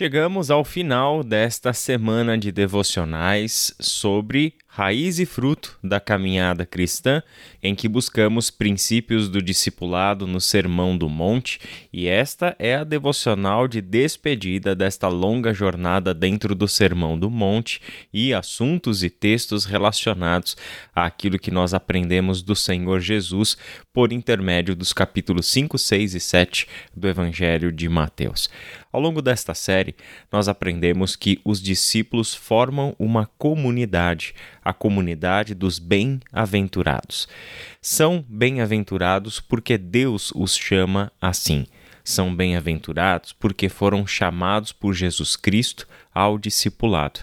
Chegamos ao final desta semana de devocionais sobre raiz e fruto da caminhada cristã, em que buscamos princípios do discipulado no Sermão do Monte, e esta é a devocional de despedida desta longa jornada dentro do Sermão do Monte e assuntos e textos relacionados àquilo que nós aprendemos do Senhor Jesus por intermédio dos capítulos 5, 6 e 7 do Evangelho de Mateus. Ao longo desta série, nós aprendemos que os discípulos formam uma comunidade, a comunidade dos bem-aventurados. São bem-aventurados porque Deus os chama assim. São bem-aventurados porque foram chamados por Jesus Cristo ao discipulado.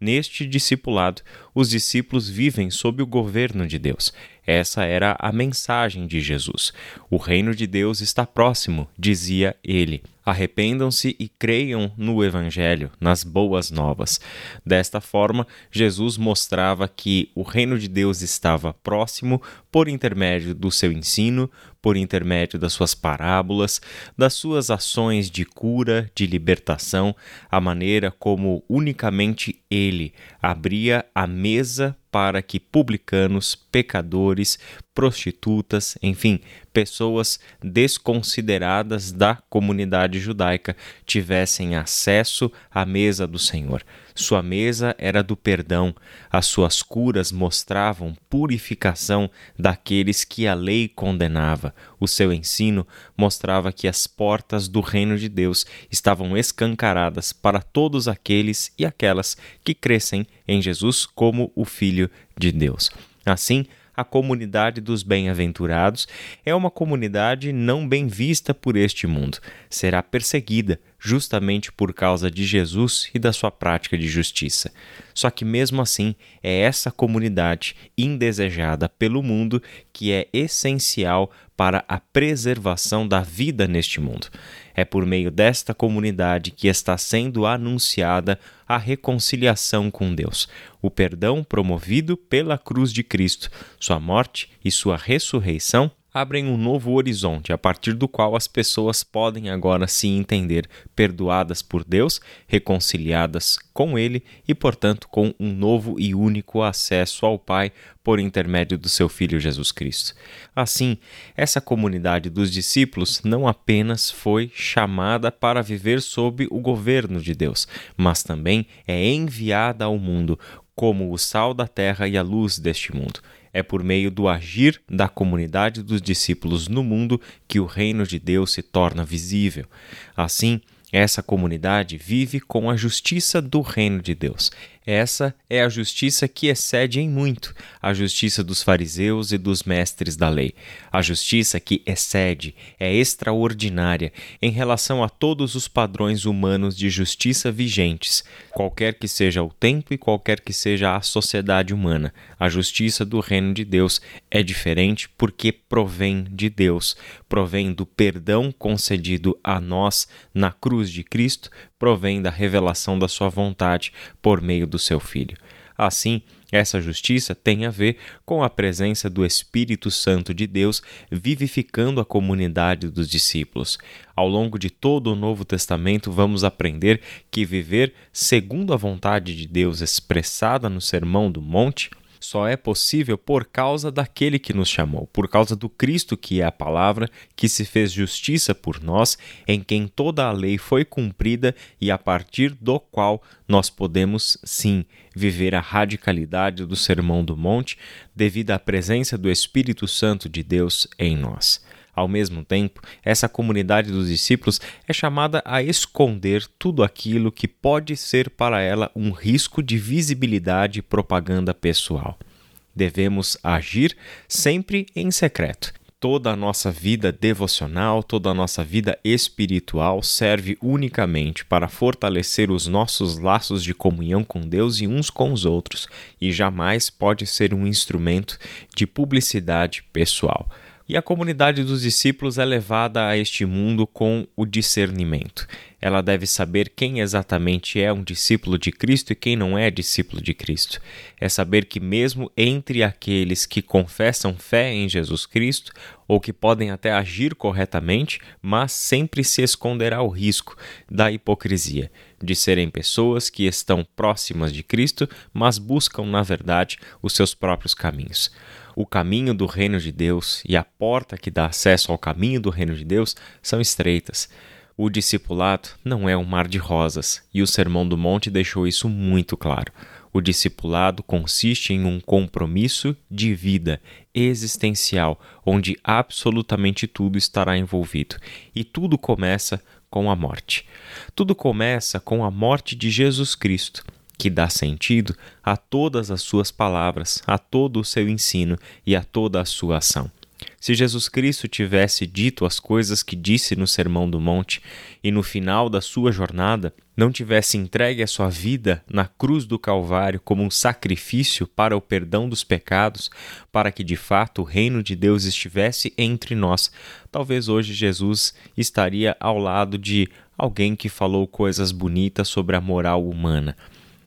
Neste discipulado, os discípulos vivem sob o governo de Deus. Essa era a mensagem de Jesus. O reino de Deus está próximo, dizia ele. Arrependam-se e creiam no Evangelho, nas boas novas. Desta forma, Jesus mostrava que o reino de Deus estava próximo por intermédio do seu ensino, por intermédio das suas parábolas, das suas ações de cura, de libertação, a maneira como unicamente ele abria a mesa para que publicanos, pecadores, prostitutas, enfim, pessoas desconsideradas da comunidade judaica tivessem acesso à mesa do Senhor. Sua mesa era do perdão, as suas curas mostravam purificação daqueles que a lei condenava. O seu ensino mostrava que as portas do reino de Deus estavam escancaradas para todos aqueles e aquelas que crescem em Jesus como o Filho de Deus. Assim, a comunidade dos bem-aventurados é uma comunidade não bem vista por este mundo. Será perseguida justamente por causa de Jesus e da sua prática de justiça. Só que, mesmo assim, é essa comunidade indesejada pelo mundo que é essencial para a preservação da vida neste mundo. É por meio desta comunidade que está sendo anunciada a reconciliação com Deus, o perdão promovido pela cruz de Cristo, sua morte e sua ressurreição abrem um novo horizonte a partir do qual as pessoas podem agora se entender perdoadas por Deus, reconciliadas com Ele e, portanto, com um novo e único acesso ao Pai por intermédio do seu Filho Jesus Cristo. Assim, essa comunidade dos discípulos não apenas foi chamada para viver sob o governo de Deus, mas também é enviada ao mundo como o sal da terra e a luz deste mundo. É por meio do agir da comunidade dos discípulos no mundo que o reino de Deus se torna visível. Assim, essa comunidade vive com a justiça do reino de Deus. Essa é a justiça que excede em muito a justiça dos fariseus e dos mestres da lei. A justiça que excede, é extraordinária em relação a todos os padrões humanos de justiça vigentes, qualquer que seja o tempo e qualquer que seja a sociedade humana. A justiça do reino de Deus é diferente porque provém de Deus, provém do perdão concedido a nós na cruz de Cristo provém da revelação da sua vontade por meio do seu Filho. Assim, essa justiça tem a ver com a presença do Espírito Santo de Deus vivificando a comunidade dos discípulos. Ao longo de todo o Novo Testamento, vamos aprender que viver segundo a vontade de Deus expressada no Sermão do Monte só é possível por causa daquele que nos chamou, por causa do Cristo que é a palavra, que se fez justiça por nós, em quem toda a lei foi cumprida e a partir do qual nós podemos, sim, viver a radicalidade do Sermão do Monte devido à presença do Espírito Santo de Deus em nós. Ao mesmo tempo, essa comunidade dos discípulos é chamada a esconder tudo aquilo que pode ser para ela um risco de visibilidade e propaganda pessoal. Devemos agir sempre em secreto. Toda a nossa vida devocional, toda a nossa vida espiritual serve unicamente para fortalecer os nossos laços de comunhão com Deus e uns com os outros, e jamais pode ser um instrumento de publicidade pessoal. E a comunidade dos discípulos é levada a este mundo com o discernimento. Ela deve saber quem exatamente é um discípulo de Cristo e quem não é discípulo de Cristo. É saber que, mesmo entre aqueles que confessam fé em Jesus Cristo, ou que podem até agir corretamente, mas sempre se esconderá o risco da hipocrisia, de serem pessoas que estão próximas de Cristo, mas buscam, na verdade, os seus próprios caminhos o caminho do reino de Deus e a porta que dá acesso ao caminho do reino de Deus são estreitas. O discipulado não é um mar de rosas, e o Sermão do Monte deixou isso muito claro. O discipulado consiste em um compromisso de vida existencial, onde absolutamente tudo estará envolvido. E tudo começa com a morte. Tudo começa com a morte de Jesus Cristo que dá sentido a todas as suas palavras, a todo o seu ensino e a toda a sua ação. Se Jesus Cristo tivesse dito as coisas que disse no Sermão do Monte e no final da sua jornada não tivesse entregue a sua vida na cruz do Calvário como um sacrifício para o perdão dos pecados, para que de fato o reino de Deus estivesse entre nós, talvez hoje Jesus estaria ao lado de alguém que falou coisas bonitas sobre a moral humana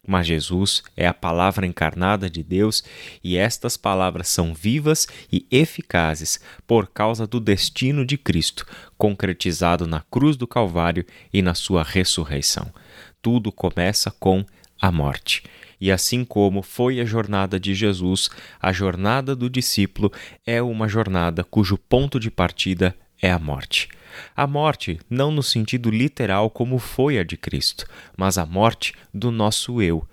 mas Jesus é a palavra encarnada de Deus e estas palavras são vivas e eficazes por causa do destino de Cristo, concretizado na cruz do Calvário e na sua ressurreição. Tudo começa com a morte. E assim como foi a jornada de Jesus, a jornada do discípulo é uma jornada cujo ponto de partida é a morte. A morte, não no sentido literal como foi a de Cristo, mas a morte do nosso eu,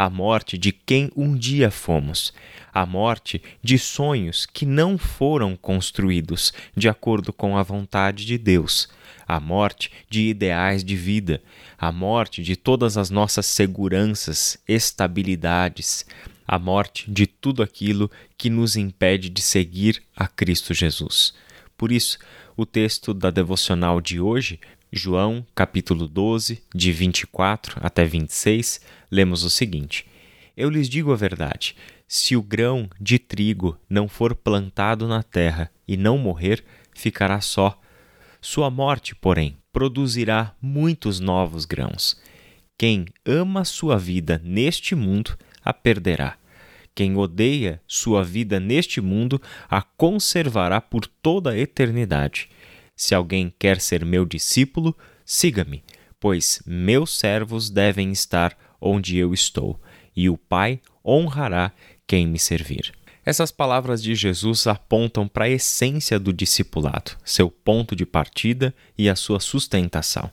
a morte de quem um dia fomos, a morte de sonhos que não foram construídos de acordo com a vontade de Deus, a morte de ideais de vida, a morte de todas as nossas seguranças, estabilidades, a morte de tudo aquilo que nos impede de seguir a Cristo Jesus. Por isso, o texto da devocional de hoje, João, capítulo 12, de 24 até 26, lemos o seguinte: Eu lhes digo a verdade: se o grão de trigo não for plantado na terra e não morrer, ficará só. Sua morte, porém, produzirá muitos novos grãos. Quem ama sua vida neste mundo, a perderá quem odeia sua vida neste mundo a conservará por toda a eternidade. Se alguém quer ser meu discípulo, siga-me, pois meus servos devem estar onde eu estou, e o Pai honrará quem me servir. Essas palavras de Jesus apontam para a essência do discipulado, seu ponto de partida e a sua sustentação.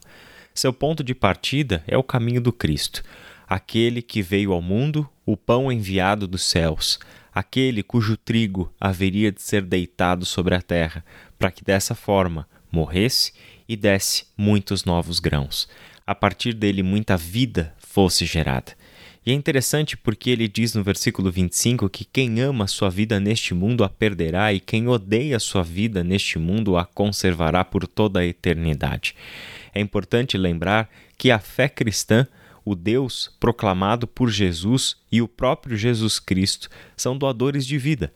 Seu ponto de partida é o caminho do Cristo aquele que veio ao mundo, o pão enviado dos céus, aquele cujo trigo haveria de ser deitado sobre a terra, para que dessa forma morresse e desse muitos novos grãos. A partir dele, muita vida fosse gerada. E é interessante porque ele diz no versículo 25 que quem ama sua vida neste mundo a perderá e quem odeia sua vida neste mundo a conservará por toda a eternidade. É importante lembrar que a fé cristã o Deus proclamado por Jesus e o próprio Jesus Cristo são doadores de vida.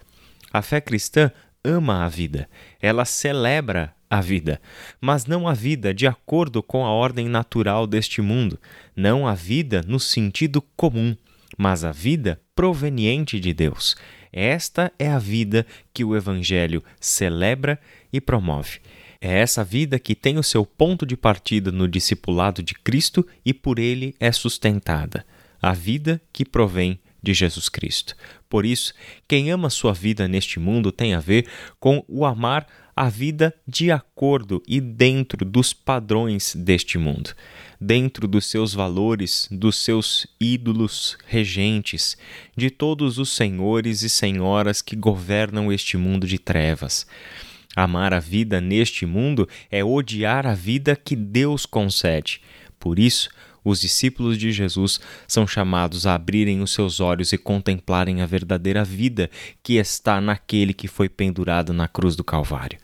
A fé cristã ama a vida, ela celebra a vida, mas não a vida de acordo com a ordem natural deste mundo, não a vida no sentido comum, mas a vida proveniente de Deus. Esta é a vida que o Evangelho celebra e promove. É essa vida que tem o seu ponto de partida no discipulado de Cristo e por ele é sustentada, a vida que provém de Jesus Cristo. Por isso, quem ama sua vida neste mundo tem a ver com o amar a vida de acordo e dentro dos padrões deste mundo, dentro dos seus valores, dos seus ídolos regentes, de todos os senhores e senhoras que governam este mundo de trevas. Amar a vida neste mundo é odiar a vida que Deus concede. Por isso, os discípulos de Jesus são chamados a abrirem os seus olhos e contemplarem a verdadeira vida que está naquele que foi pendurado na cruz do Calvário.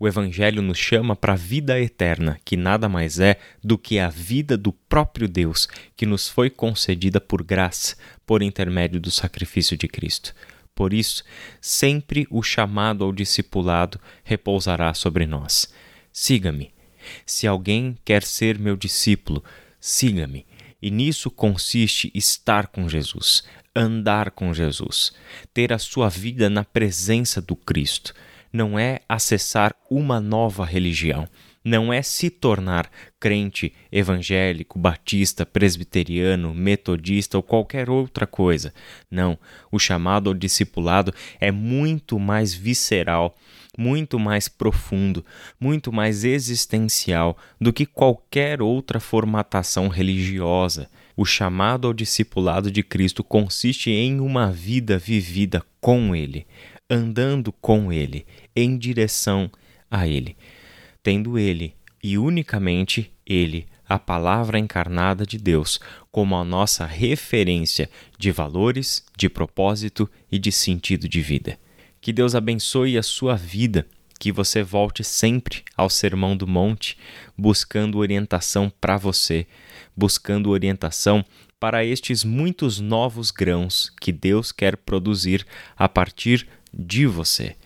O Evangelho nos chama para a vida eterna, que nada mais é do que a vida do próprio Deus, que nos foi concedida por graça, por intermédio do sacrifício de Cristo. Por isso, sempre o chamado ao discipulado repousará sobre nós. Siga-me. Se alguém quer ser meu discípulo, siga-me. E nisso consiste estar com Jesus, andar com Jesus, ter a sua vida na presença do Cristo. Não é acessar uma nova religião, não é se tornar crente evangélico, batista, presbiteriano, metodista ou qualquer outra coisa. Não, o chamado ao discipulado é muito mais visceral, muito mais profundo, muito mais existencial do que qualquer outra formatação religiosa. O chamado ao discipulado de Cristo consiste em uma vida vivida com Ele, andando com Ele, em direção a Ele tendo ele, e unicamente ele, a palavra encarnada de Deus, como a nossa referência de valores, de propósito e de sentido de vida. Que Deus abençoe a sua vida, que você volte sempre ao Sermão do Monte, buscando orientação para você, buscando orientação para estes muitos novos grãos que Deus quer produzir a partir de você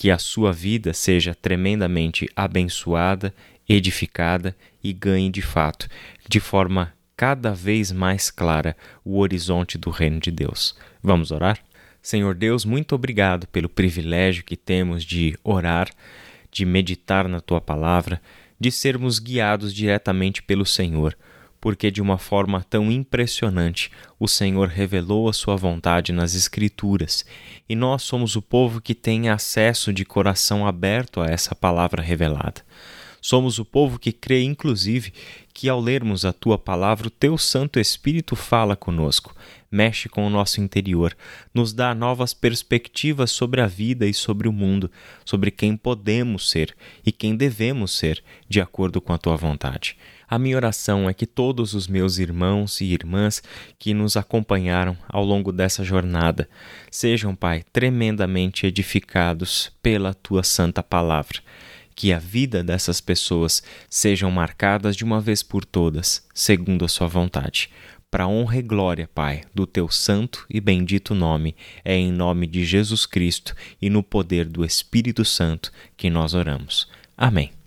que a sua vida seja tremendamente abençoada, edificada e ganhe de fato, de forma cada vez mais clara, o horizonte do reino de Deus. Vamos orar? Senhor Deus, muito obrigado pelo privilégio que temos de orar, de meditar na tua palavra, de sermos guiados diretamente pelo Senhor porque de uma forma tão impressionante o Senhor revelou a sua vontade nas Escrituras, e nós somos o povo que tem acesso de coração aberto a essa palavra revelada. Somos o povo que crê, inclusive, que ao lermos a tua palavra, o teu Santo Espírito fala conosco, mexe com o nosso interior, nos dá novas perspectivas sobre a vida e sobre o mundo, sobre quem podemos ser e quem devemos ser, de acordo com a tua vontade. A minha oração é que todos os meus irmãos e irmãs que nos acompanharam ao longo dessa jornada sejam, Pai, tremendamente edificados pela tua santa palavra que a vida dessas pessoas sejam marcadas de uma vez por todas, segundo a sua vontade. Para honra e glória, Pai, do teu santo e bendito nome, é em nome de Jesus Cristo e no poder do Espírito Santo que nós oramos. Amém.